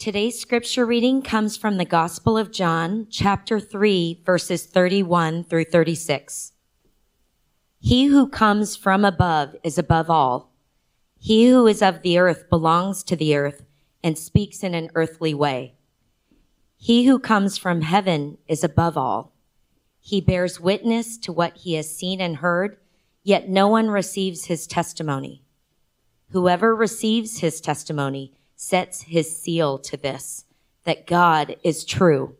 Today's scripture reading comes from the Gospel of John, chapter 3, verses 31 through 36. He who comes from above is above all. He who is of the earth belongs to the earth and speaks in an earthly way. He who comes from heaven is above all. He bears witness to what he has seen and heard, yet no one receives his testimony. Whoever receives his testimony sets his seal to this, that God is true.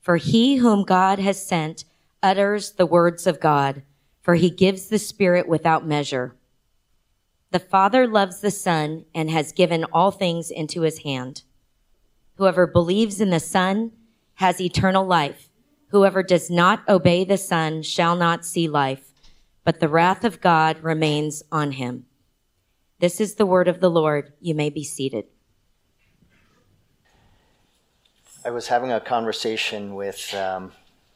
For he whom God has sent utters the words of God, for he gives the Spirit without measure. The Father loves the Son and has given all things into his hand. Whoever believes in the Son has eternal life. Whoever does not obey the Son shall not see life, but the wrath of God remains on him. This is the word of the Lord. You may be seated. I was having a conversation with um,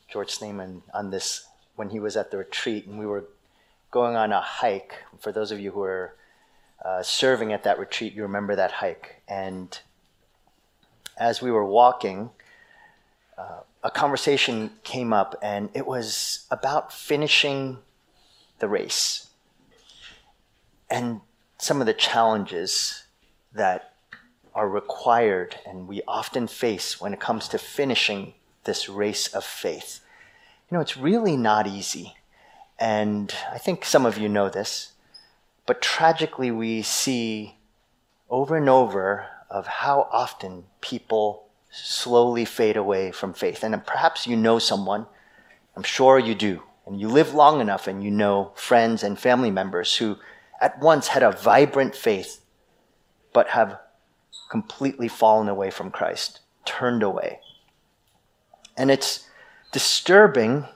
George Snyman on this when he was at the retreat, and we were going on a hike. For those of you who are uh, serving at that retreat, you remember that hike. And as we were walking, uh, a conversation came up, and it was about finishing the race and some of the challenges that are required and we often face when it comes to finishing this race of faith. You know, it's really not easy. And I think some of you know this, but tragically we see over and over of how often people slowly fade away from faith. And perhaps you know someone, I'm sure you do, and you live long enough and you know friends and family members who at once had a vibrant faith, but have completely fallen away from Christ, turned away. And it's disturbing,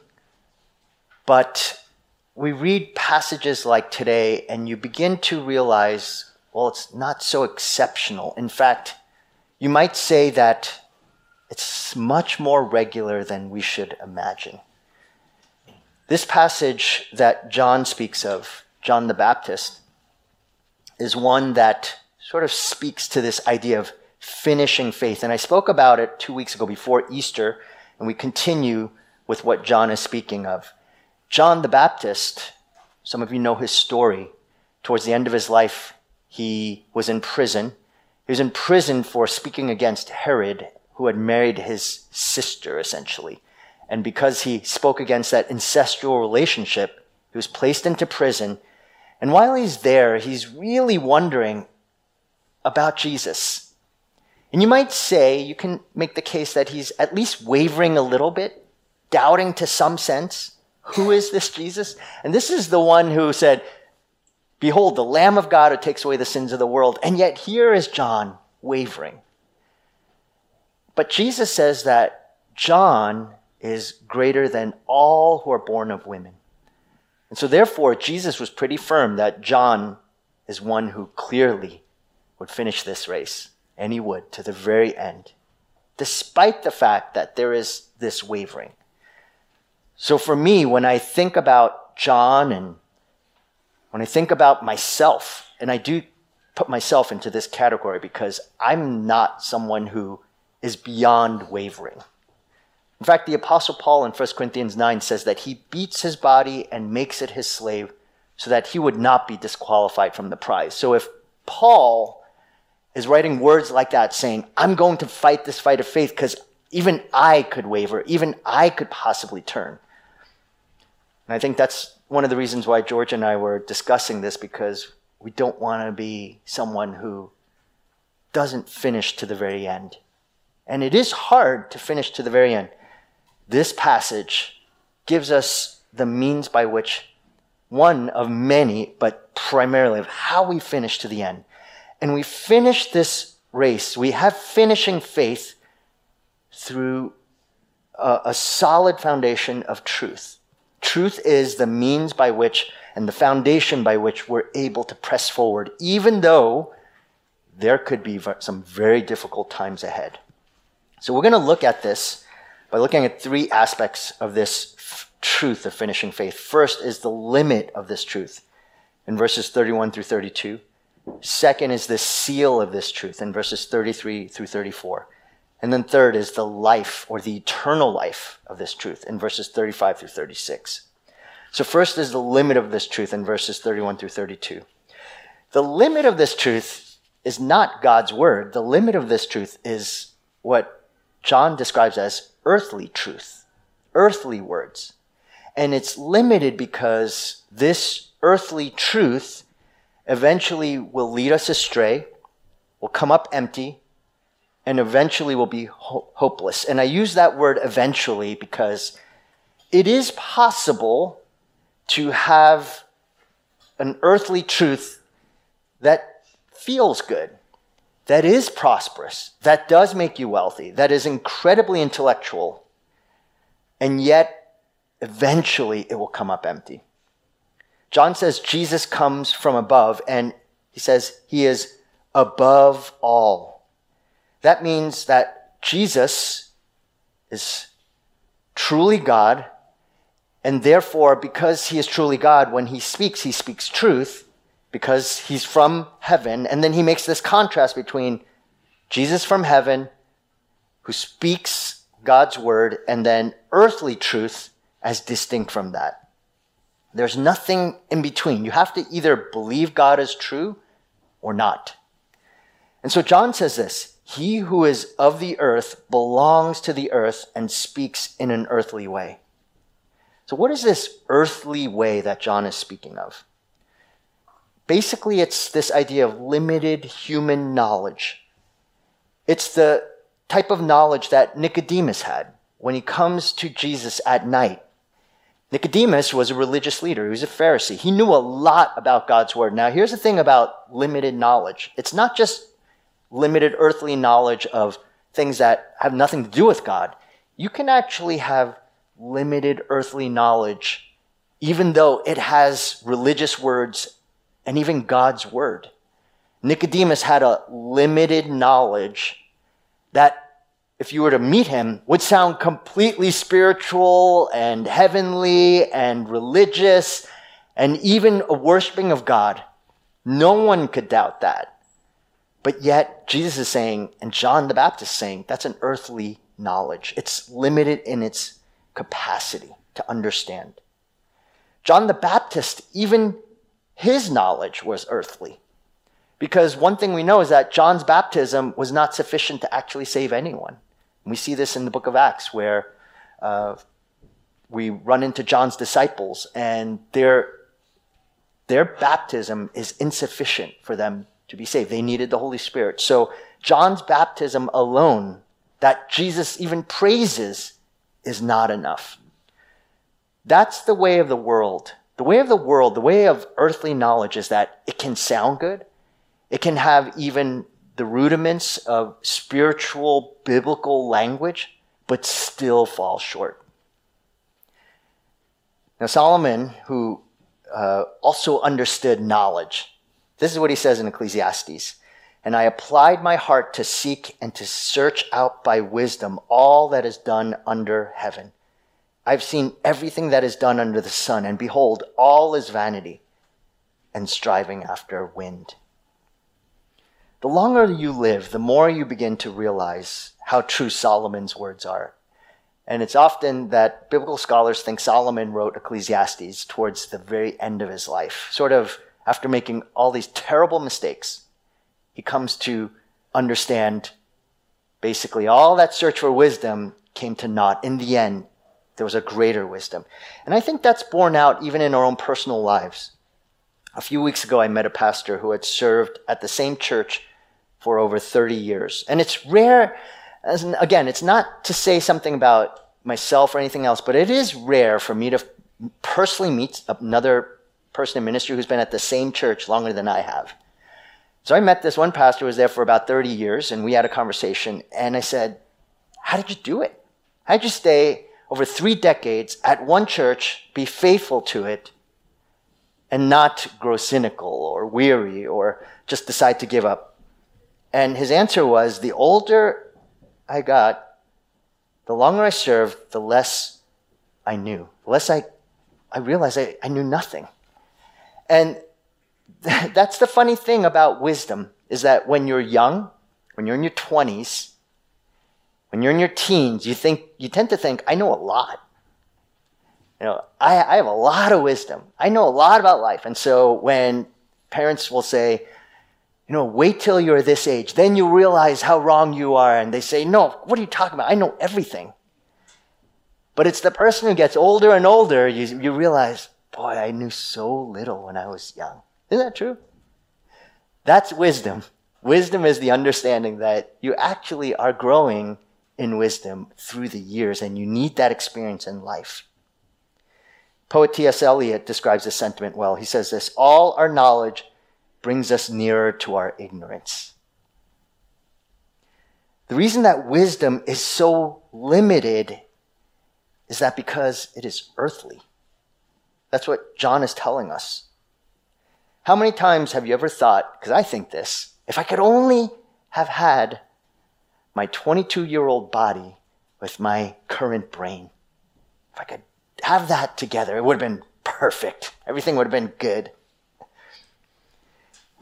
but we read passages like today and you begin to realize, well, it's not so exceptional. In fact, you might say that it's much more regular than we should imagine. This passage that John speaks of, John the Baptist, is one that sort of speaks to this idea of finishing faith. And I spoke about it two weeks ago before Easter, and we continue with what John is speaking of. John the Baptist, some of you know his story. Towards the end of his life, he was in prison. He was in prison for speaking against Herod, who had married his sister, essentially. And because he spoke against that incestual relationship, he was placed into prison. And while he's there, he's really wondering about Jesus. And you might say, you can make the case that he's at least wavering a little bit, doubting to some sense, who is this Jesus? And this is the one who said, Behold, the Lamb of God who takes away the sins of the world. And yet here is John wavering. But Jesus says that John is greater than all who are born of women. And so therefore, Jesus was pretty firm that John is one who clearly would finish this race, and he would to the very end, despite the fact that there is this wavering. So for me, when I think about John and when I think about myself, and I do put myself into this category because I'm not someone who is beyond wavering. In fact, the Apostle Paul in 1 Corinthians 9 says that he beats his body and makes it his slave so that he would not be disqualified from the prize. So if Paul is writing words like that saying, I'm going to fight this fight of faith because even I could waver, even I could possibly turn. And I think that's one of the reasons why George and I were discussing this because we don't want to be someone who doesn't finish to the very end. And it is hard to finish to the very end. This passage gives us the means by which, one of many, but primarily of how we finish to the end and we finish this race. We have finishing faith through a, a solid foundation of truth. Truth is the means by which and the foundation by which we're able to press forward, even though there could be some very difficult times ahead. So we're going to look at this by looking at three aspects of this f- truth of finishing faith. First is the limit of this truth in verses 31 through 32. Second is the seal of this truth in verses 33 through 34. And then third is the life or the eternal life of this truth in verses 35 through 36. So first is the limit of this truth in verses 31 through 32. The limit of this truth is not God's word. The limit of this truth is what John describes as earthly truth, earthly words. And it's limited because this earthly truth eventually will lead us astray, will come up empty, and eventually will be ho- hopeless. And I use that word eventually because it is possible to have an earthly truth that feels good, that is prosperous, that does make you wealthy, that is incredibly intellectual, and yet eventually it will come up empty. John says Jesus comes from above, and he says he is above all. That means that Jesus is truly God, and therefore, because he is truly God, when he speaks, he speaks truth, because he's from heaven. And then he makes this contrast between Jesus from heaven, who speaks God's word, and then earthly truth as distinct from that. There's nothing in between. You have to either believe God is true or not. And so John says this He who is of the earth belongs to the earth and speaks in an earthly way. So, what is this earthly way that John is speaking of? Basically, it's this idea of limited human knowledge. It's the type of knowledge that Nicodemus had when he comes to Jesus at night. Nicodemus was a religious leader. He was a Pharisee. He knew a lot about God's word. Now, here's the thing about limited knowledge. It's not just limited earthly knowledge of things that have nothing to do with God. You can actually have limited earthly knowledge, even though it has religious words and even God's word. Nicodemus had a limited knowledge that, if you were to meet him, would sound completely spiritual and heavenly and religious and even a worshiping of God. No one could doubt that. But yet, Jesus is saying, and John the Baptist is saying, that's an earthly knowledge. It's limited in its capacity to understand. John the Baptist, even his knowledge was earthly. Because one thing we know is that John's baptism was not sufficient to actually save anyone. We see this in the book of Acts, where uh, we run into John's disciples, and their, their baptism is insufficient for them to be saved. They needed the Holy Spirit. So, John's baptism alone, that Jesus even praises, is not enough. That's the way of the world the way of the world, the way of earthly knowledge is that it can sound good. It can have even the rudiments of spiritual, biblical language, but still fall short. Now, Solomon, who uh, also understood knowledge, this is what he says in Ecclesiastes. And I applied my heart to seek and to search out by wisdom all that is done under heaven. I've seen everything that is done under the sun, and behold, all is vanity and striving after wind. The longer you live, the more you begin to realize how true Solomon's words are. And it's often that biblical scholars think Solomon wrote Ecclesiastes towards the very end of his life, sort of after making all these terrible mistakes. He comes to understand basically all that search for wisdom came to naught. In the end, there was a greater wisdom. And I think that's borne out even in our own personal lives. A few weeks ago, I met a pastor who had served at the same church for over 30 years. And it's rare, as in, again, it's not to say something about myself or anything else, but it is rare for me to personally meet another person in ministry who's been at the same church longer than I have. So I met this one pastor who was there for about 30 years, and we had a conversation. And I said, How did you do it? How did you stay over three decades at one church, be faithful to it, and not grow cynical or weary or just decide to give up? And his answer was the older I got, the longer I served, the less I knew. The less I, I realized I, I knew nothing. And that's the funny thing about wisdom is that when you're young, when you're in your 20s, when you're in your teens, you think you tend to think, I know a lot. You know, I, I have a lot of wisdom. I know a lot about life. And so when parents will say, you know, wait till you're this age, then you realize how wrong you are. And they say, no, what are you talking about? I know everything. But it's the person who gets older and older, you, you realize, boy, I knew so little when I was young. Isn't that true? That's wisdom. Wisdom is the understanding that you actually are growing in wisdom through the years, and you need that experience in life. Poet T.S. Eliot describes this sentiment well. He says this All our knowledge brings us nearer to our ignorance. The reason that wisdom is so limited is that because it is earthly. That's what John is telling us. How many times have you ever thought, because I think this, if I could only have had my 22 year old body with my current brain, if I could have that together, it would have been perfect. Everything would have been good.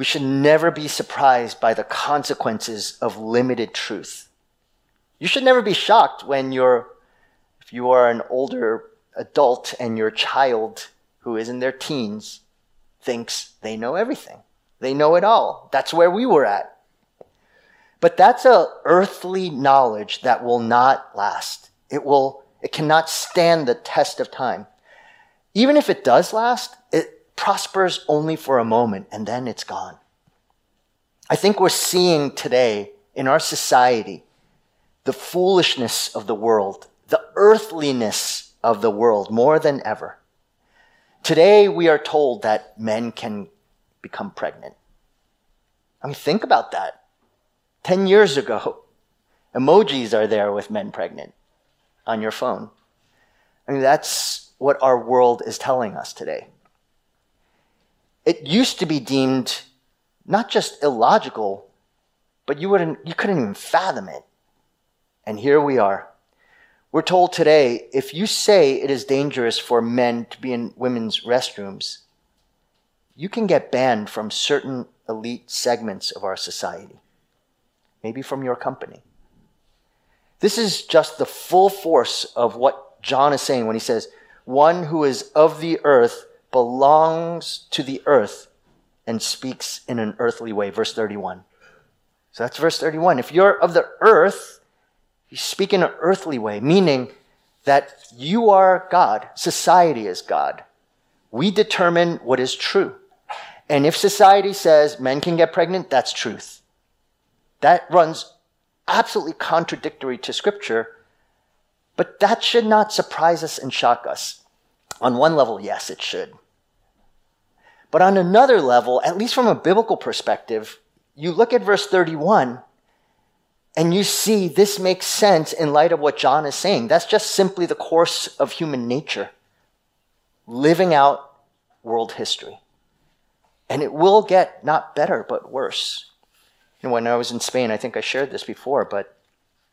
We should never be surprised by the consequences of limited truth. You should never be shocked when you're, if you are an older adult and your child who is in their teens thinks they know everything. They know it all. That's where we were at. But that's a earthly knowledge that will not last. It will, it cannot stand the test of time. Even if it does last, it prospers only for a moment and then it's gone. I think we're seeing today in our society the foolishness of the world, the earthliness of the world more than ever. Today, we are told that men can become pregnant. I mean, think about that. 10 years ago, emojis are there with men pregnant on your phone. I mean, that's what our world is telling us today. It used to be deemed not just illogical, but you, wouldn't, you couldn't even fathom it. And here we are. We're told today if you say it is dangerous for men to be in women's restrooms, you can get banned from certain elite segments of our society, maybe from your company. This is just the full force of what John is saying when he says, One who is of the earth belongs to the earth and speaks in an earthly way. Verse 31. So that's verse 31. If you're of the earth, you speak in an earthly way, meaning that you are God, society is God. We determine what is true. And if society says men can get pregnant, that's truth. That runs absolutely contradictory to Scripture, but that should not surprise us and shock us. On one level, yes, it should. But on another level, at least from a biblical perspective, you look at verse 31 and you see this makes sense in light of what John is saying. That's just simply the course of human nature, living out world history. And it will get not better, but worse. Know, when I was in Spain, I think I shared this before, but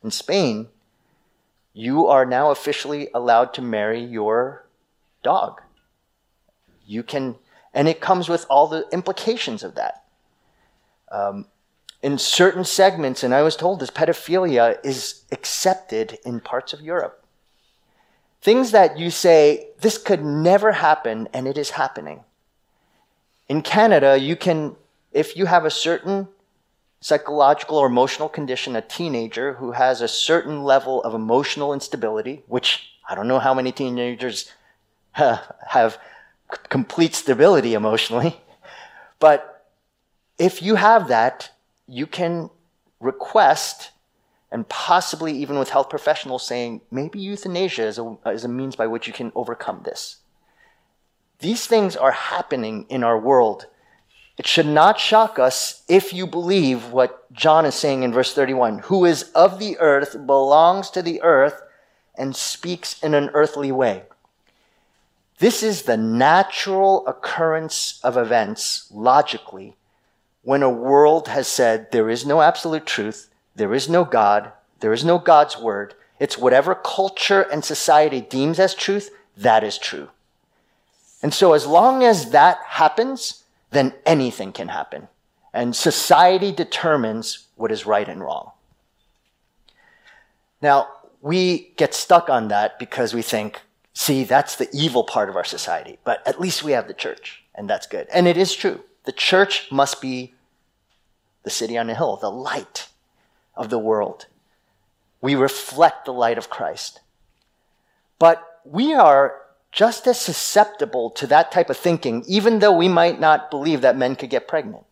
in Spain, you are now officially allowed to marry your dog. You can, and it comes with all the implications of that. Um, in certain segments, and I was told this, pedophilia is accepted in parts of Europe. Things that you say, this could never happen, and it is happening. In Canada, you can, if you have a certain psychological or emotional condition, a teenager who has a certain level of emotional instability, which I don't know how many teenagers have complete stability emotionally, but if you have that, you can request and possibly even with health professionals saying maybe euthanasia is a, is a means by which you can overcome this. These things are happening in our world. It should not shock us if you believe what John is saying in verse 31 who is of the earth, belongs to the earth, and speaks in an earthly way. This is the natural occurrence of events logically when a world has said there is no absolute truth, there is no God, there is no God's word, it's whatever culture and society deems as truth, that is true. And so, as long as that happens, then anything can happen. And society determines what is right and wrong. Now, we get stuck on that because we think, see, that's the evil part of our society. But at least we have the church, and that's good. And it is true. The church must be the city on the hill, the light of the world. We reflect the light of Christ. But we are just as susceptible to that type of thinking, even though we might not believe that men could get pregnant.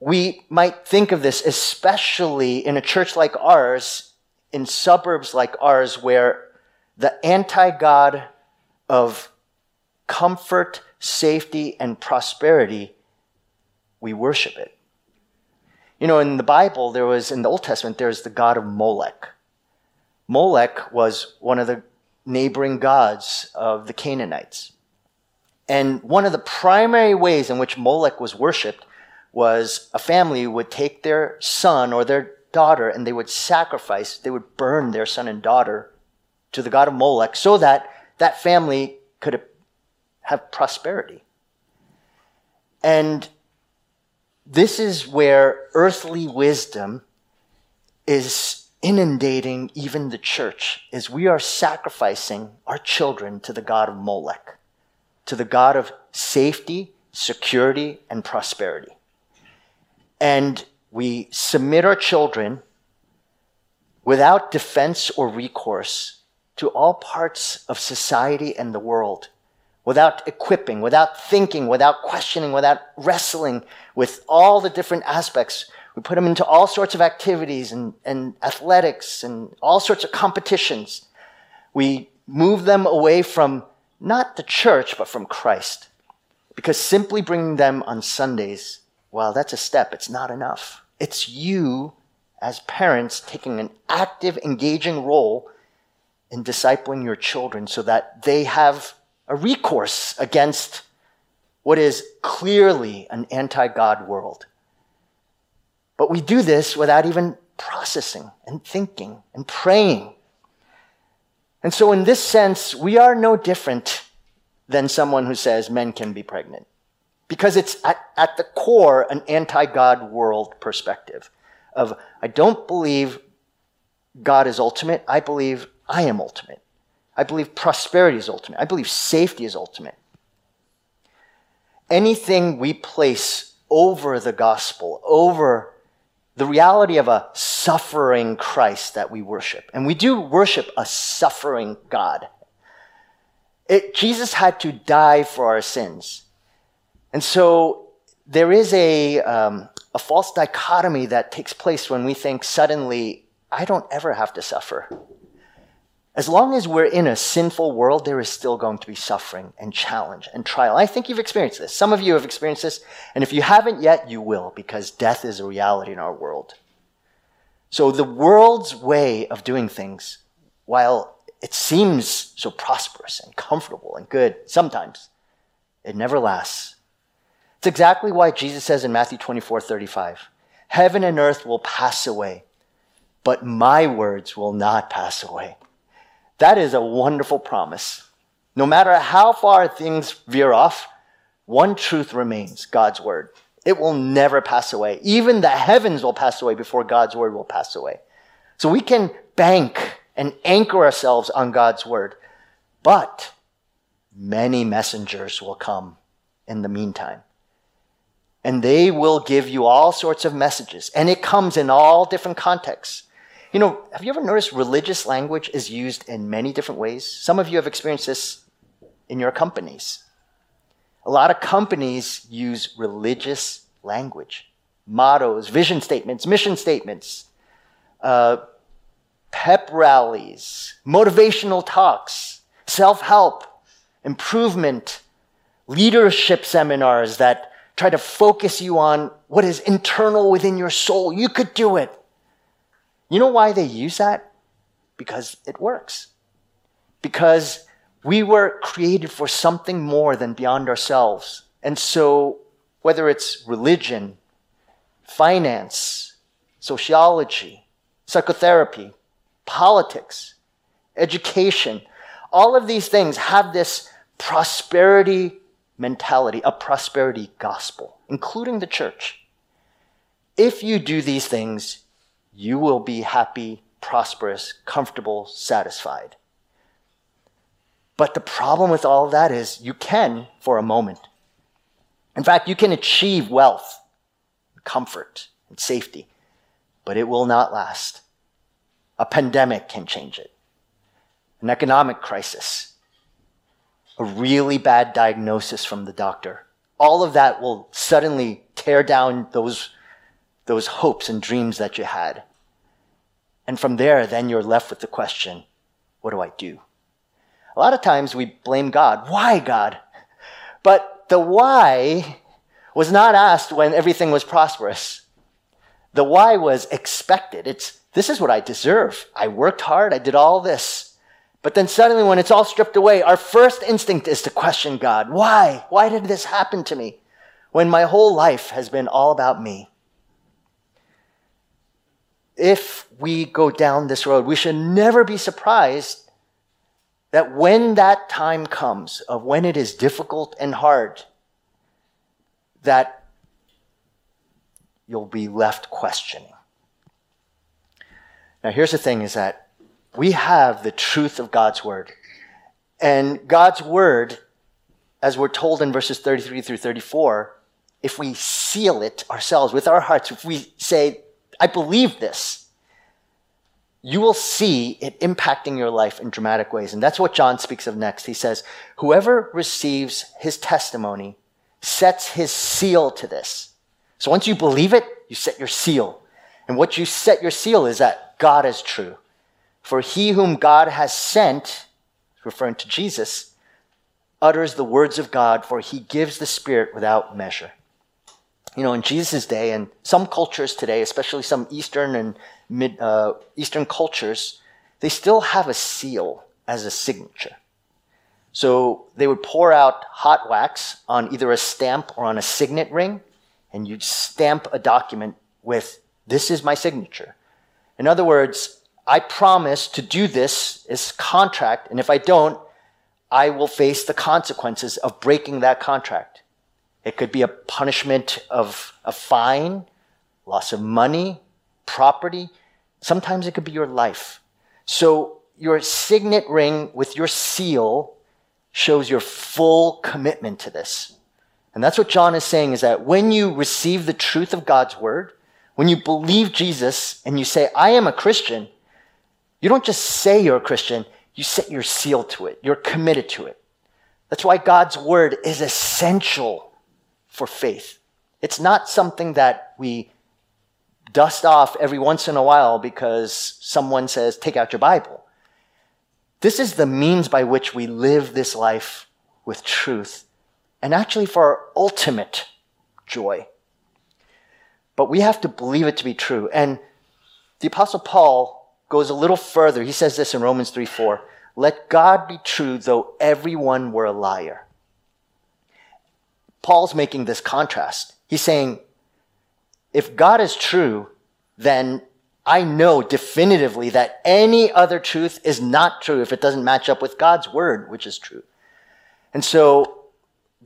We might think of this especially in a church like ours, in suburbs like ours, where the anti God of comfort, safety, and prosperity, we worship it. You know, in the Bible, there was, in the Old Testament, there's the God of Molech. Molech was one of the neighboring gods of the Canaanites. And one of the primary ways in which Molech was worshipped was a family would take their son or their daughter and they would sacrifice, they would burn their son and daughter to the god of Molech so that that family could have prosperity. And this is where earthly wisdom is inundating even the church as we are sacrificing our children to the God of Molech, to the God of safety, security, and prosperity. And we submit our children without defense or recourse to all parts of society and the world, without equipping, without thinking, without questioning, without wrestling with all the different aspects we put them into all sorts of activities and, and athletics and all sorts of competitions. We move them away from not the church, but from Christ. Because simply bringing them on Sundays, well, that's a step. It's not enough. It's you, as parents, taking an active, engaging role in discipling your children so that they have a recourse against what is clearly an anti God world. But we do this without even processing and thinking and praying. And so, in this sense, we are no different than someone who says men can be pregnant. Because it's at, at the core an anti God world perspective of, I don't believe God is ultimate, I believe I am ultimate. I believe prosperity is ultimate. I believe safety is ultimate. Anything we place over the gospel, over the reality of a suffering Christ that we worship. And we do worship a suffering God. It, Jesus had to die for our sins. And so there is a, um, a false dichotomy that takes place when we think suddenly, I don't ever have to suffer. As long as we're in a sinful world, there is still going to be suffering and challenge and trial. I think you've experienced this. Some of you have experienced this. And if you haven't yet, you will, because death is a reality in our world. So the world's way of doing things, while it seems so prosperous and comfortable and good sometimes, it never lasts. It's exactly why Jesus says in Matthew 24 35, Heaven and earth will pass away, but my words will not pass away. That is a wonderful promise. No matter how far things veer off, one truth remains God's word. It will never pass away. Even the heavens will pass away before God's word will pass away. So we can bank and anchor ourselves on God's word. But many messengers will come in the meantime. And they will give you all sorts of messages. And it comes in all different contexts. You know, have you ever noticed religious language is used in many different ways? Some of you have experienced this in your companies. A lot of companies use religious language, mottos, vision statements, mission statements, uh, pep rallies, motivational talks, self help, improvement, leadership seminars that try to focus you on what is internal within your soul. You could do it. You know why they use that? Because it works. Because we were created for something more than beyond ourselves. And so, whether it's religion, finance, sociology, psychotherapy, politics, education, all of these things have this prosperity mentality, a prosperity gospel, including the church. If you do these things, you will be happy, prosperous, comfortable, satisfied. But the problem with all of that is you can for a moment. In fact, you can achieve wealth, comfort, and safety, but it will not last. A pandemic can change it, an economic crisis, a really bad diagnosis from the doctor. All of that will suddenly tear down those, those hopes and dreams that you had. And from there, then you're left with the question what do I do? A lot of times we blame God. Why, God? But the why was not asked when everything was prosperous. The why was expected. It's, this is what I deserve. I worked hard. I did all this. But then suddenly, when it's all stripped away, our first instinct is to question God. Why? Why did this happen to me? When my whole life has been all about me. If we go down this road, we should never be surprised that when that time comes of when it is difficult and hard, that you'll be left questioning. Now, here's the thing is that we have the truth of God's word. And God's word, as we're told in verses 33 through 34, if we seal it ourselves with our hearts, if we say, I believe this, you will see it impacting your life in dramatic ways. And that's what John speaks of next. He says, Whoever receives his testimony sets his seal to this. So once you believe it, you set your seal. And what you set your seal is that God is true. For he whom God has sent, referring to Jesus, utters the words of God, for he gives the Spirit without measure. You know, in Jesus' day, and some cultures today, especially some Eastern and mid, uh, Eastern cultures, they still have a seal as a signature. So they would pour out hot wax on either a stamp or on a signet ring, and you'd stamp a document with, This is my signature. In other words, I promise to do this as contract, and if I don't, I will face the consequences of breaking that contract. It could be a punishment of a fine, loss of money, property. Sometimes it could be your life. So your signet ring with your seal shows your full commitment to this. And that's what John is saying is that when you receive the truth of God's word, when you believe Jesus and you say, I am a Christian, you don't just say you're a Christian, you set your seal to it. You're committed to it. That's why God's word is essential for faith. It's not something that we dust off every once in a while because someone says, take out your Bible. This is the means by which we live this life with truth and actually for our ultimate joy. But we have to believe it to be true. And the Apostle Paul goes a little further. He says this in Romans 3 4 Let God be true, though everyone were a liar. Paul's making this contrast. He's saying, if God is true, then I know definitively that any other truth is not true if it doesn't match up with God's word, which is true. And so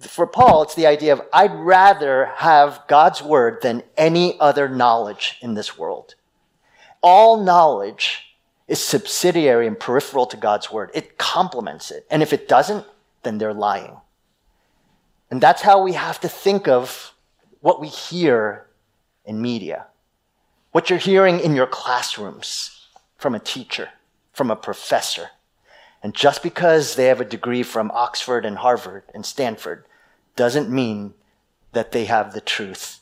for Paul, it's the idea of I'd rather have God's word than any other knowledge in this world. All knowledge is subsidiary and peripheral to God's word. It complements it. And if it doesn't, then they're lying. And that's how we have to think of what we hear in media what you're hearing in your classrooms from a teacher, from a professor. And just because they have a degree from Oxford and Harvard and Stanford doesn't mean that they have the truth.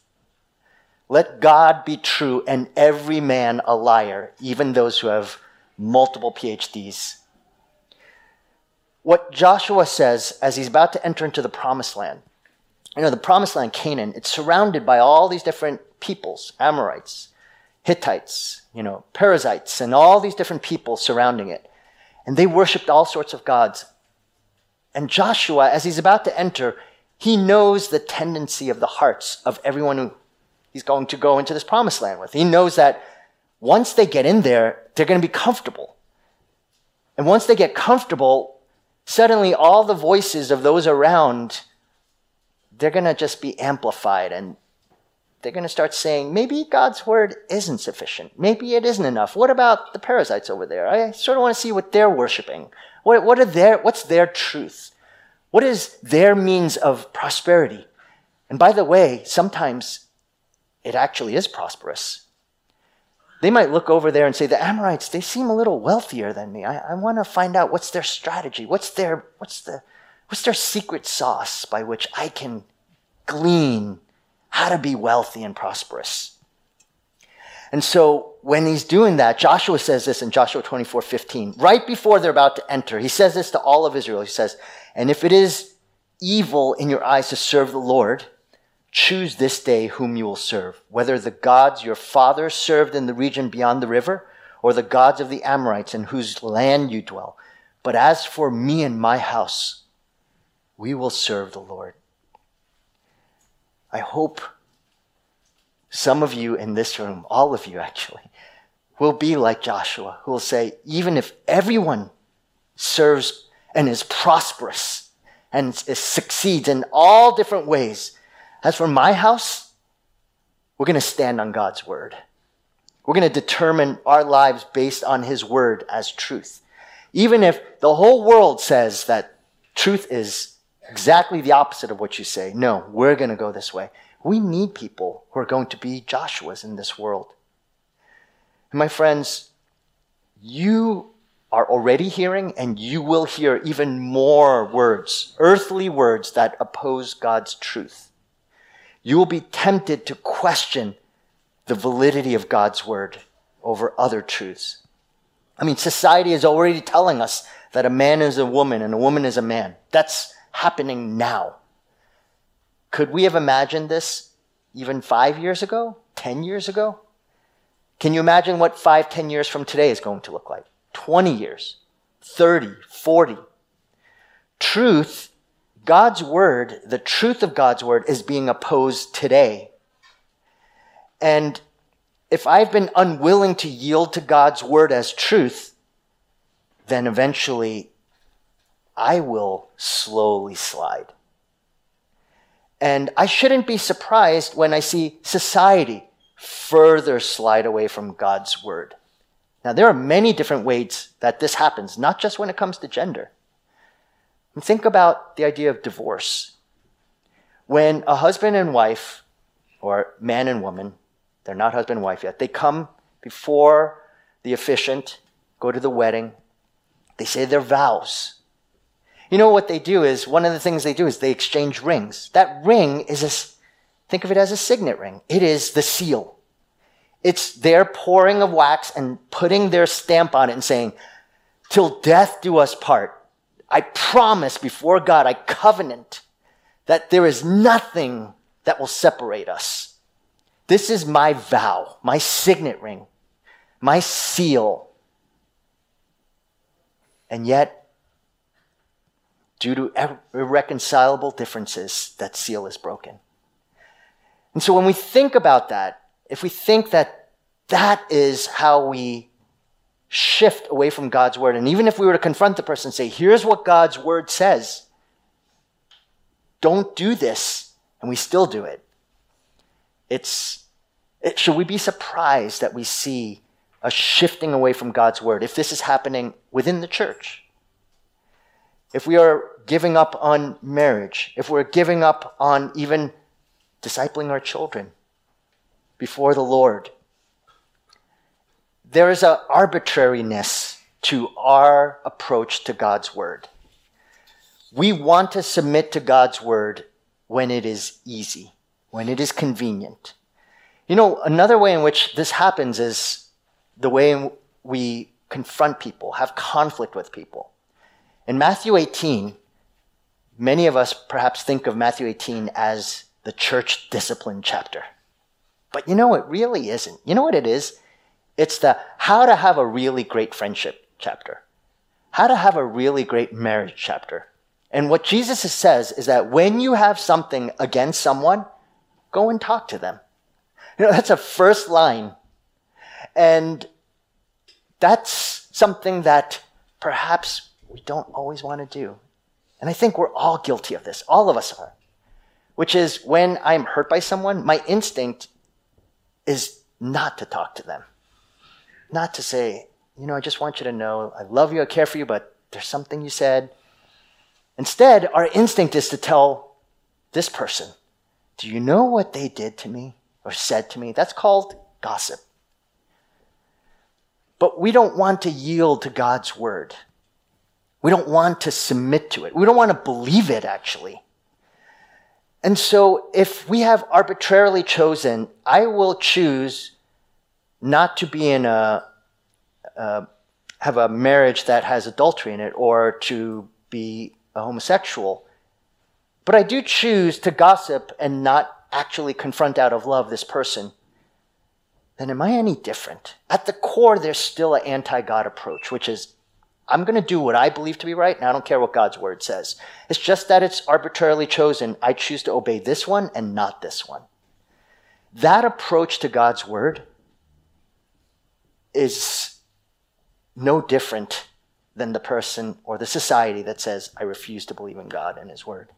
Let God be true and every man a liar, even those who have multiple PhDs. What Joshua says as he's about to enter into the promised land, you know, the promised land, Canaan, it's surrounded by all these different peoples, Amorites, Hittites, you know, Perizzites, and all these different people surrounding it. And they worshiped all sorts of gods. And Joshua, as he's about to enter, he knows the tendency of the hearts of everyone who he's going to go into this promised land with. He knows that once they get in there, they're going to be comfortable. And once they get comfortable, suddenly all the voices of those around they're going to just be amplified and they're going to start saying, maybe God's word isn't sufficient. Maybe it isn't enough. What about the Perizzites over there? I sort of want to see what they're worshiping. What, what are their, what's their truth? What is their means of prosperity? And by the way, sometimes it actually is prosperous. They might look over there and say, the Amorites, they seem a little wealthier than me. I, I want to find out what's their strategy. What's their, what's the, what's their secret sauce by which I can glean how to be wealthy and prosperous. And so when he's doing that, Joshua says this in Joshua 24 15, right before they're about to enter. He says this to all of Israel. He says, And if it is evil in your eyes to serve the Lord, choose this day whom you will serve, whether the gods your fathers served in the region beyond the river, or the gods of the Amorites in whose land you dwell. But as for me and my house, we will serve the Lord. I hope some of you in this room, all of you actually, will be like Joshua, who will say, even if everyone serves and is prosperous and succeeds in all different ways, as for my house, we're going to stand on God's word. We're going to determine our lives based on his word as truth. Even if the whole world says that truth is exactly the opposite of what you say. No, we're going to go this way. We need people who are going to be Joshuas in this world. And my friends, you are already hearing and you will hear even more words, earthly words that oppose God's truth. You will be tempted to question the validity of God's word over other truths. I mean, society is already telling us that a man is a woman and a woman is a man. That's happening now. Could we have imagined this even five years ago, 10 years ago? Can you imagine what five, 10 years from today is going to look like? 20 years, 30, 40. Truth, God's word, the truth of God's word is being opposed today. And if I've been unwilling to yield to God's word as truth, then eventually I will slowly slide. And I shouldn't be surprised when I see society further slide away from God's word. Now, there are many different ways that this happens, not just when it comes to gender. And think about the idea of divorce. When a husband and wife, or man and woman, they're not husband and wife yet, they come before the officiant, go to the wedding, they say their vows. You know what they do is, one of the things they do is they exchange rings. That ring is a, think of it as a signet ring. It is the seal. It's their pouring of wax and putting their stamp on it and saying, till death do us part. I promise before God, I covenant that there is nothing that will separate us. This is my vow, my signet ring, my seal. And yet, due to irreconcilable differences, that seal is broken. And so when we think about that, if we think that that is how we shift away from God's word, and even if we were to confront the person and say, here's what God's word says, don't do this, and we still do it, it's, it, should we be surprised that we see a shifting away from God's word if this is happening within the church? if we are giving up on marriage, if we're giving up on even discipling our children before the Lord, there is an arbitrariness to our approach to God's word. We want to submit to God's word when it is easy, when it is convenient. You know, another way in which this happens is the way we confront people, have conflict with people. In Matthew 18, many of us perhaps think of Matthew 18 as the church discipline chapter. But you know, it really isn't. You know what it is? It's the how to have a really great friendship chapter, how to have a really great marriage chapter. And what Jesus says is that when you have something against someone, go and talk to them. You know, that's a first line. And that's something that perhaps we don't always want to do. And I think we're all guilty of this. All of us are. which is when I'm hurt by someone, my instinct is not to talk to them, not to say, you know, I just want you to know I love you, I care for you, but there's something you said. Instead, our instinct is to tell this person, do you know what they did to me or said to me? That's called gossip. But we don't want to yield to God's word. We don't want to submit to it. We don't want to believe it, actually. And so, if we have arbitrarily chosen, I will choose not to be in a, have a marriage that has adultery in it or to be a homosexual, but I do choose to gossip and not actually confront out of love this person, then am I any different? At the core, there's still an anti God approach, which is I'm going to do what I believe to be right, and I don't care what God's word says. It's just that it's arbitrarily chosen. I choose to obey this one and not this one. That approach to God's word is no different than the person or the society that says, I refuse to believe in God and His word.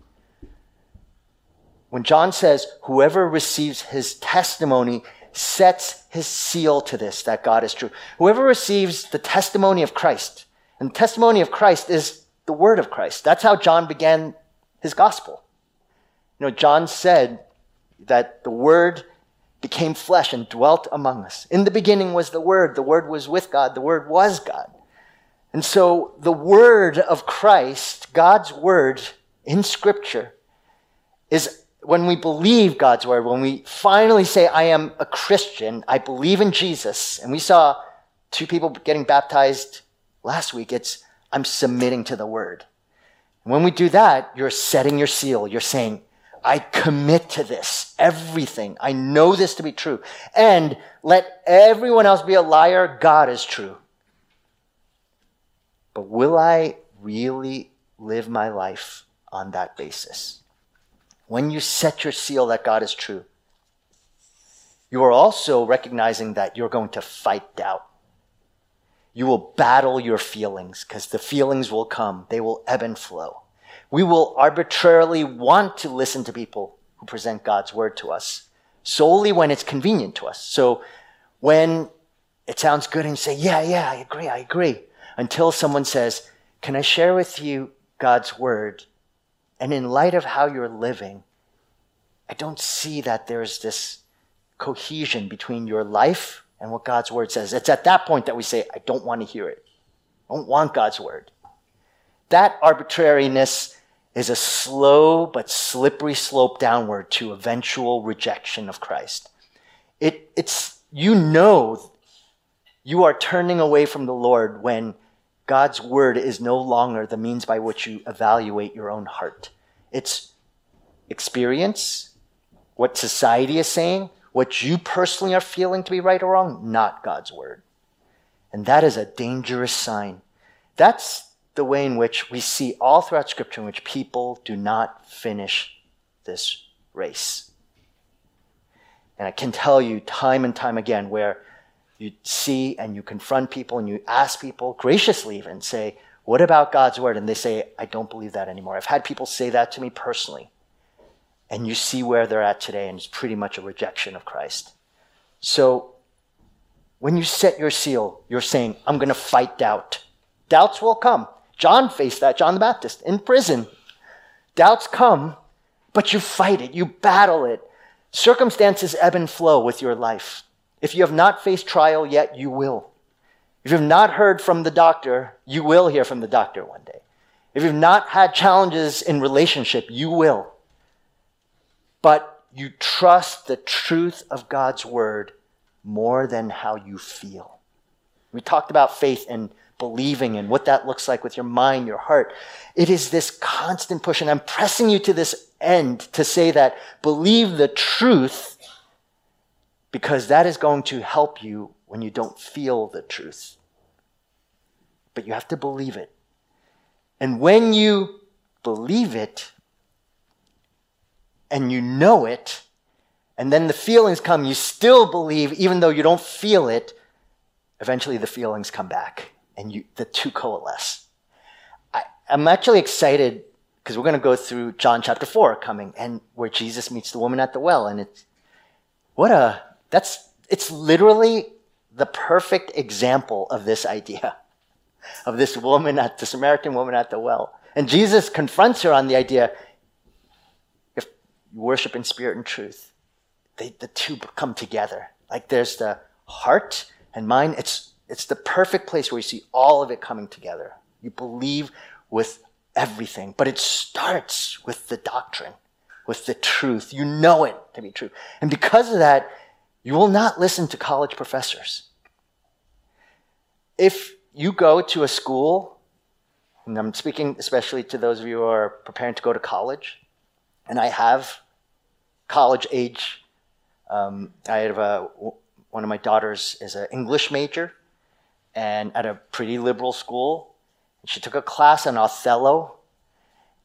When John says, whoever receives his testimony sets his seal to this, that God is true. Whoever receives the testimony of Christ, and the testimony of Christ is the word of Christ. That's how John began his gospel. You know, John said that the word became flesh and dwelt among us. In the beginning was the word. The word was with God. The word was God. And so the word of Christ, God's word in scripture, is when we believe God's word, when we finally say, I am a Christian, I believe in Jesus, and we saw two people getting baptized last week, it's, I'm submitting to the word. When we do that, you're setting your seal. You're saying, I commit to this, everything. I know this to be true. And let everyone else be a liar. God is true. But will I really live my life on that basis? when you set your seal that God is true, you are also recognizing that you're going to fight doubt. You will battle your feelings because the feelings will come. They will ebb and flow. We will arbitrarily want to listen to people who present God's word to us solely when it's convenient to us. So when it sounds good and you say, yeah, yeah, I agree, I agree, until someone says, can I share with you God's word and in light of how you're living, I don't see that there's this cohesion between your life and what God's word says. It's at that point that we say, I don't want to hear it. I don't want God's word. That arbitrariness is a slow but slippery slope downward to eventual rejection of Christ. It, it's, you know, you are turning away from the Lord when God's word is no longer the means by which you evaluate your own heart. It's experience, what society is saying, what you personally are feeling to be right or wrong, not God's word. And that is a dangerous sign. That's the way in which we see all throughout Scripture in which people do not finish this race. And I can tell you time and time again where you see and you confront people and you ask people graciously even say, What about God's word? And they say, I don't believe that anymore. I've had people say that to me personally. And you see where they're at today, and it's pretty much a rejection of Christ. So when you set your seal, you're saying, I'm going to fight doubt. Doubts will come. John faced that, John the Baptist, in prison. Doubts come, but you fight it, you battle it. Circumstances ebb and flow with your life. If you have not faced trial yet, you will. If you've not heard from the doctor, you will hear from the doctor one day. If you've not had challenges in relationship, you will. But you trust the truth of God's word more than how you feel. We talked about faith and believing in, what that looks like with your mind, your heart. It is this constant push, and I'm pressing you to this end to say that believe the truth because that is going to help you when you don't feel the truth. But you have to believe it. And when you believe it and you know it, and then the feelings come, you still believe, even though you don't feel it, eventually the feelings come back and you, the two coalesce. I, I'm actually excited because we're going to go through John chapter 4 coming and where Jesus meets the woman at the well. And it's, what a, that's, it's literally the perfect example of this idea of this woman at the Samaritan woman at the well. And Jesus confronts her on the idea if you worship in spirit and truth, they, the two come together. Like there's the heart and mind. It's, it's the perfect place where you see all of it coming together. You believe with everything, but it starts with the doctrine, with the truth. You know it to be true. And because of that, you will not listen to college professors. If you go to a school, and I'm speaking especially to those of you who are preparing to go to college, and I have college age. Um, I have a, one of my daughters is an English major, and at a pretty liberal school. She took a class on Othello,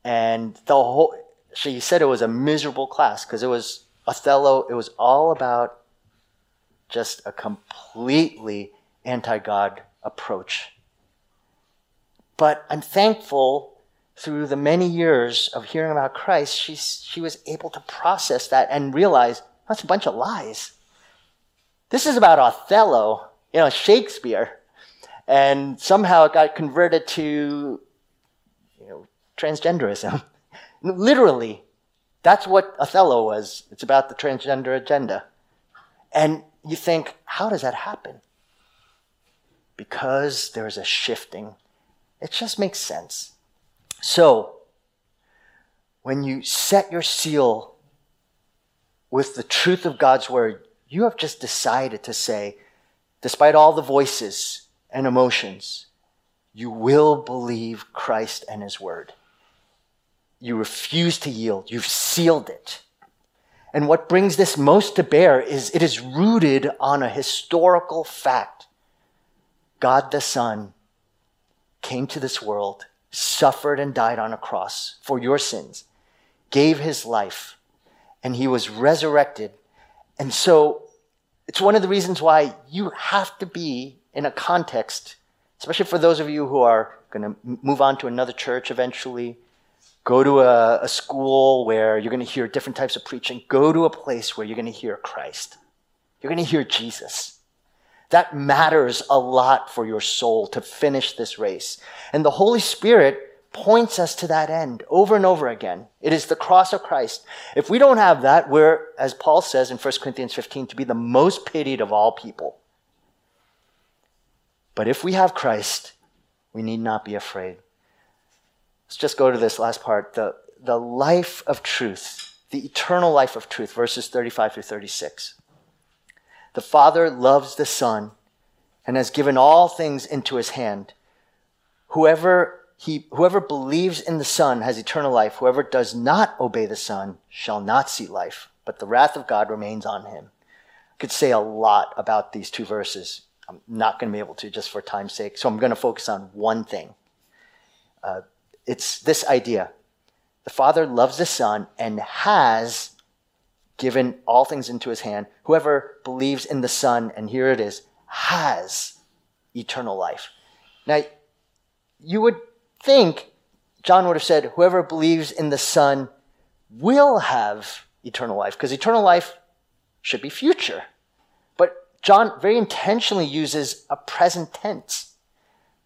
and the whole. She said it was a miserable class because it was Othello. It was all about just a completely anti-God approach. But I'm thankful through the many years of hearing about Christ, she's, she was able to process that and realize that's a bunch of lies. This is about Othello, you know, Shakespeare. And somehow it got converted to, you know, transgenderism. Literally, that's what Othello was. It's about the transgender agenda. And you think, how does that happen? because there's a shifting. It just makes sense. So, when you set your seal with the truth of God's word, you have just decided to say, despite all the voices and emotions, you will believe Christ and his word. You refuse to yield. You've sealed it. And what brings this most to bear is it is rooted on a historical fact. God the Son came to this world, suffered and died on a cross for your sins, gave his life, and he was resurrected. And so it's one of the reasons why you have to be in a context, especially for those of you who are going to move on to another church eventually, go to a, a school where you're going to hear different types of preaching, go to a place where you're going to hear Christ. You're going to hear Jesus. That matters a lot for your soul to finish this race. And the Holy Spirit points us to that end over and over again. It is the cross of Christ. If we don't have that, we're, as Paul says in 1 Corinthians 15, to be the most pitied of all people. But if we have Christ, we need not be afraid. Let's just go to this last part. The, the life of truth, the eternal life of truth, verses 35 through 36. The Father loves the Son and has given all things into his hand. Whoever he, whoever believes in the Son has eternal life. Whoever does not obey the Son shall not see life, but the wrath of God remains on him. I could say a lot about these two verses. I'm not going to be able to just for time's sake, so I'm going to focus on one thing. Uh, it's this idea the Father loves the Son and has given all things into his hand. Whoever believes in the Son, and here it is, has eternal life. Now, you would think John would have said, whoever believes in the Son will have eternal life, because eternal life should be future. John very intentionally uses a present tense,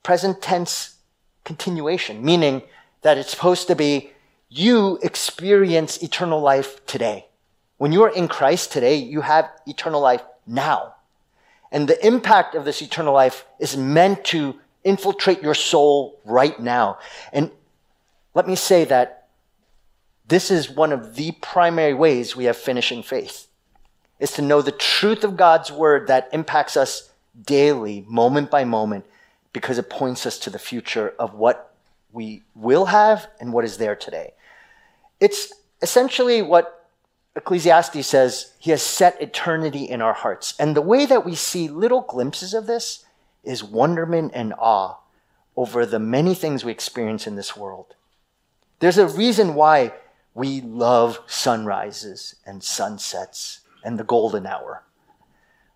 present tense continuation, meaning that it's supposed to be you experience eternal life today. When you are in Christ today, you have eternal life now. And the impact of this eternal life is meant to infiltrate your soul right now. And let me say that this is one of the primary ways we have finishing faith is to know the truth of God's word that impacts us daily, moment by moment, because it points us to the future of what we will have and what is there today. It's essentially what Ecclesiastes says he has set eternity in our hearts. And the way that we see little glimpses of this is wonderment and awe over the many things we experience in this world. There's a reason why we love sunrises and sunsets and the golden hour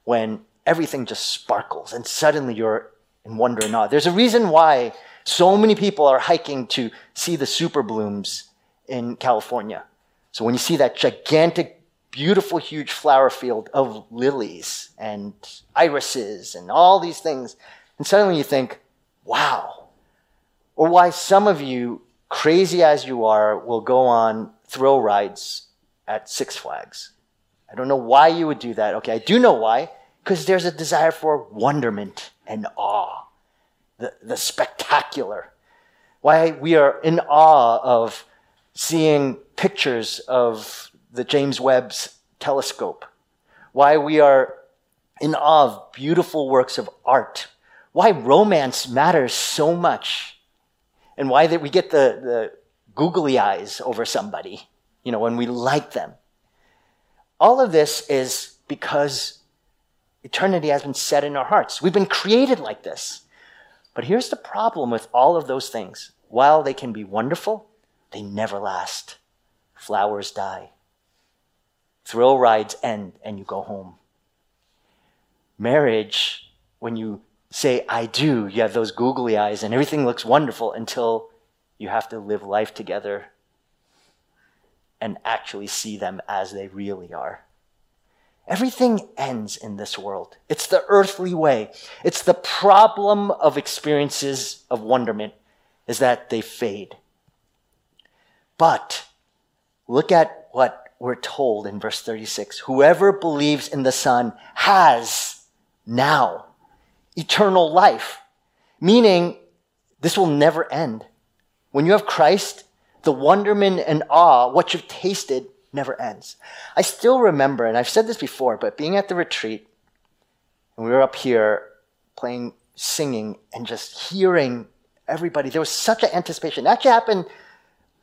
when everything just sparkles and suddenly you're in wonder and awe. There's a reason why so many people are hiking to see the super blooms in California. So when you see that gigantic, beautiful, huge flower field of lilies and irises and all these things, and suddenly you think, wow. Or why some of you, crazy as you are, will go on thrill rides at Six Flags. I don't know why you would do that. Okay, I do know why. Because there's a desire for wonderment and awe, the, the spectacular. Why we are in awe of seeing pictures of the James Webb's telescope. Why we are in awe of beautiful works of art. Why romance matters so much. And why that we get the, the googly eyes over somebody, you know, when we like them. All of this is because eternity has been set in our hearts. We've been created like this. But here's the problem with all of those things. While they can be wonderful, they never last. Flowers die. Thrill rides end and you go home. Marriage, when you say, I do, you have those googly eyes and everything looks wonderful until you have to live life together and actually see them as they really are. Everything ends in this world. It's the earthly way. It's the problem of experiences of wonderment is that they fade. But look at what we're told in verse 36. Whoever believes in the Son has now eternal life, meaning this will never end. When you have Christ, the wonderment and awe, what you've tasted, never ends. I still remember, and I've said this before, but being at the retreat, and we were up here playing, singing, and just hearing everybody, there was such an anticipation. It actually happened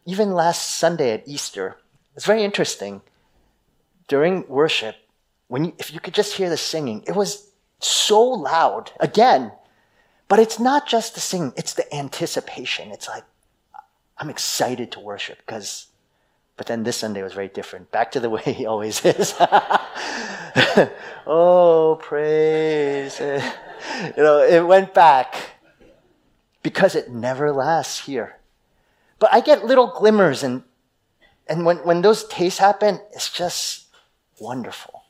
even last Sunday at Easter. It's very interesting. During worship, when you, if you could just hear the singing, it was so loud again. But it's not just the singing, it's the anticipation. It's like, I'm excited to worship because but then this Sunday was very different. Back to the way he always is. oh, praise. you know, it went back because it never lasts here. But I get little glimmers, and, and when, when those tastes happen, it's just wonderful.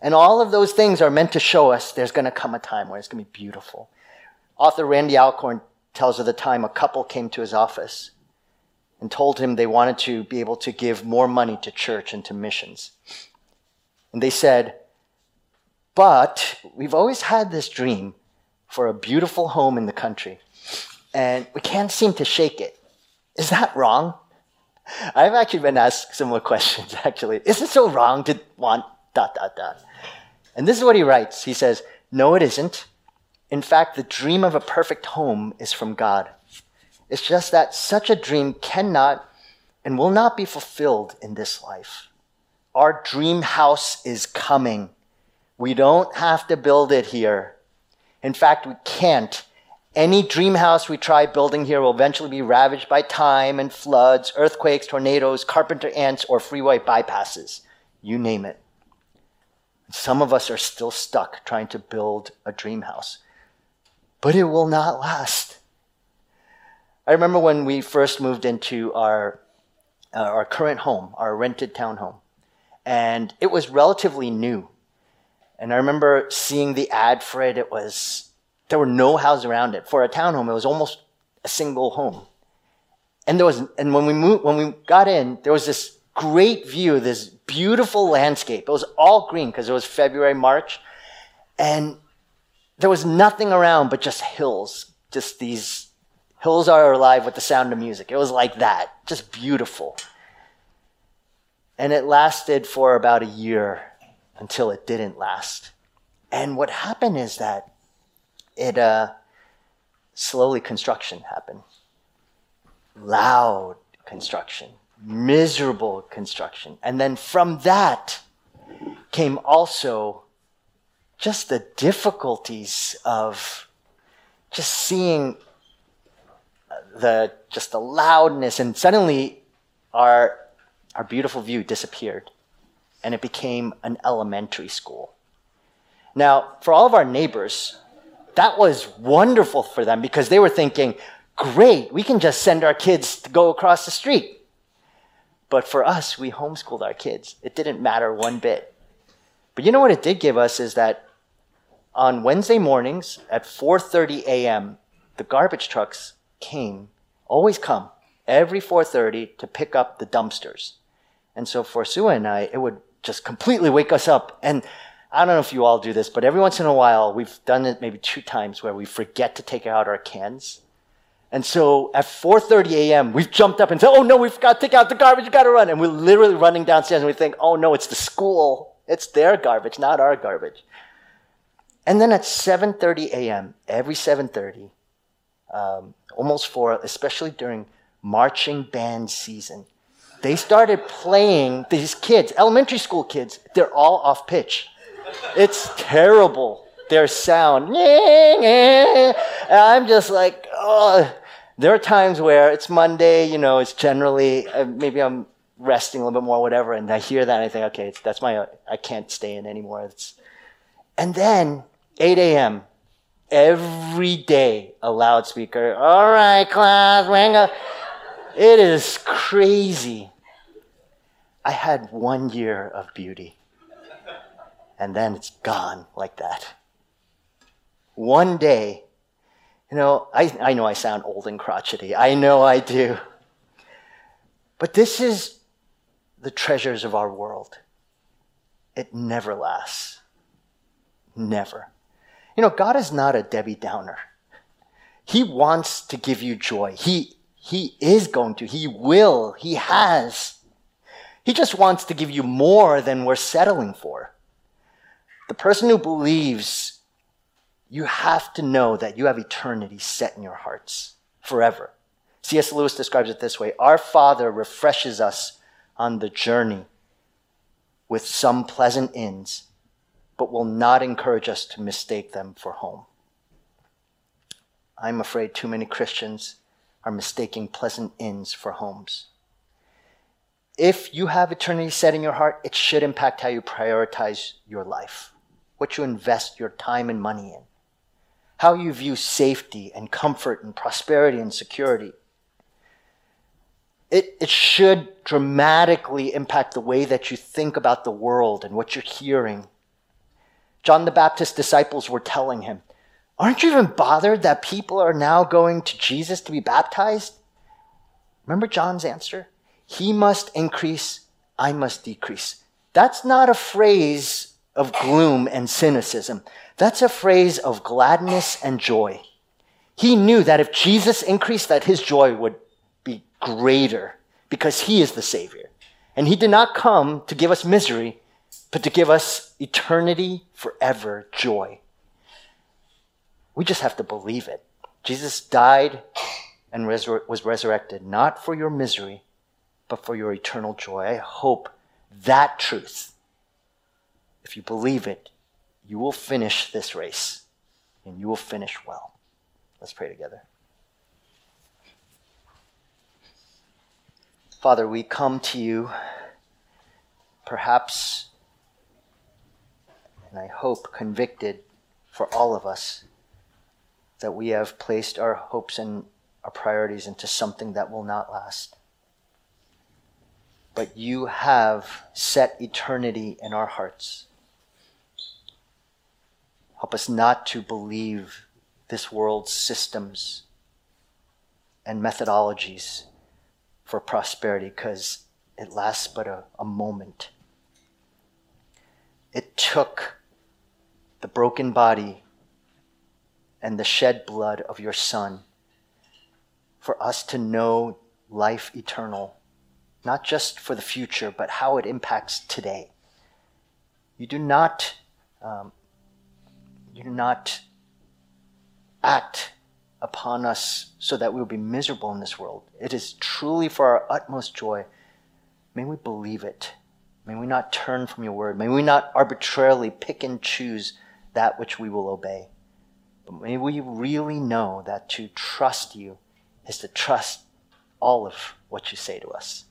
And all of those things are meant to show us there's going to come a time where it's going to be beautiful. Author Randy Alcorn tells of the time a couple came to his office and told him they wanted to be able to give more money to church and to missions. And they said, But we've always had this dream for a beautiful home in the country, and we can't seem to shake it. Is that wrong? I've actually been asked similar questions, actually. Is it so wrong to want dot, dot, dot? And this is what he writes. He says, No, it isn't. In fact, the dream of a perfect home is from God. It's just that such a dream cannot and will not be fulfilled in this life. Our dream house is coming. We don't have to build it here. In fact, we can't. Any dream house we try building here will eventually be ravaged by time and floods, earthquakes, tornadoes, carpenter ants, or freeway bypasses. You name it. Some of us are still stuck trying to build a dream house, but it will not last. I remember when we first moved into our, uh, our current home, our rented townhome, and it was relatively new. And I remember seeing the ad for it. It was, there were no houses around it. For a townhome, it was almost a single home. And there was, and when we moved, when we got in, there was this great view, this beautiful landscape. It was all green because it was February, March. And there was nothing around but just hills, just these Hills are alive with the sound of music. It was like that, just beautiful. And it lasted for about a year until it didn't last. And what happened is that it uh, slowly construction happened. Loud construction, miserable construction. And then from that came also just the difficulties of just seeing the just the loudness, and suddenly our our beautiful view disappeared, and it became an elementary school. Now, for all of our neighbors, that was wonderful for them because they were thinking, great, we can just send our kids to go across the street. But for us, we homeschooled our kids. It didn't matter one bit. But you know what it did give us is that on Wednesday mornings at 4:30 a.m., the garbage trucks came, always come every 4:30 to pick up the dumpsters. And so for Sue and I, it would just completely wake us up. And I don't know if you all do this, but every once in a while, we've done it maybe two times where we forget to take out our cans. And so at 4:30 a.m., we've jumped up and said, "Oh no, we've got to take out the garbage. We've got to run!" And we're literally running downstairs, and we think, "Oh no, it's the school. It's their garbage, not our garbage." And then at 7:30 a.m., every 7:30, um, almost four, especially during marching band season, they started playing. These kids, elementary school kids, they're all off pitch. It's terrible. Their sound. I'm just like, oh. There are times where it's Monday, you know, it's generally, uh, maybe I'm resting a little bit more, whatever, and I hear that and I think, okay, that's my, I can't stay in anymore. It's, and then 8 a.m., every day a loudspeaker, all right, class, gonna, it is crazy. I had one year of beauty, and then it's gone like that. One day, you know, I, I know I sound old and crotchety. I know I do. But this is the treasures of our world. It never lasts. Never. You know, God is not a Debbie Downer. He wants to give you joy. He, he is going to. He will. He has. He just wants to give you more than we're settling for. The person who believes you have to know that you have eternity set in your hearts forever. C.S. Lewis describes it this way Our Father refreshes us on the journey with some pleasant inns, but will not encourage us to mistake them for home. I'm afraid too many Christians are mistaking pleasant inns for homes. If you have eternity set in your heart, it should impact how you prioritize your life, what you invest your time and money in how you view safety and comfort and prosperity and security. It, it should dramatically impact the way that you think about the world and what you're hearing. John the Baptist's disciples were telling him, Aren't you even bothered that people are now going to Jesus to be baptized? Remember John's answer? He must increase, I must decrease. That's not a phrase of gloom and cynicism. That's a phrase of gladness and joy. He knew that if Jesus increased, that his joy would be greater because he is the Savior. And he did not come to give us misery, but to give us eternity forever joy. We just have to believe it. Jesus died and resur- was resurrected not for your misery, but for your eternal joy. I hope that truth, if you believe it, you will finish this race and you will finish well. Let's pray together. Father, we come to you perhaps, and I hope convicted for all of us, that we have placed our hopes and our priorities into something that will not last. But you have set eternity in our hearts. Help us not to believe this world's systems and methodologies for prosperity because it lasts but a, a moment. It took the broken body and the shed blood of your Son for us to know life eternal, not just for the future, but how it impacts today. You do not um, you do not act upon us so that we will be miserable in this world. It is truly for our utmost joy. May we believe it. May we not turn from your word. May we not arbitrarily pick and choose that which we will obey. But may we really know that to trust you is to trust all of what you say to us.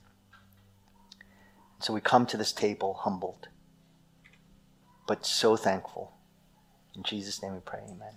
So we come to this table humbled, but so thankful in Jesus' name we pray, amen.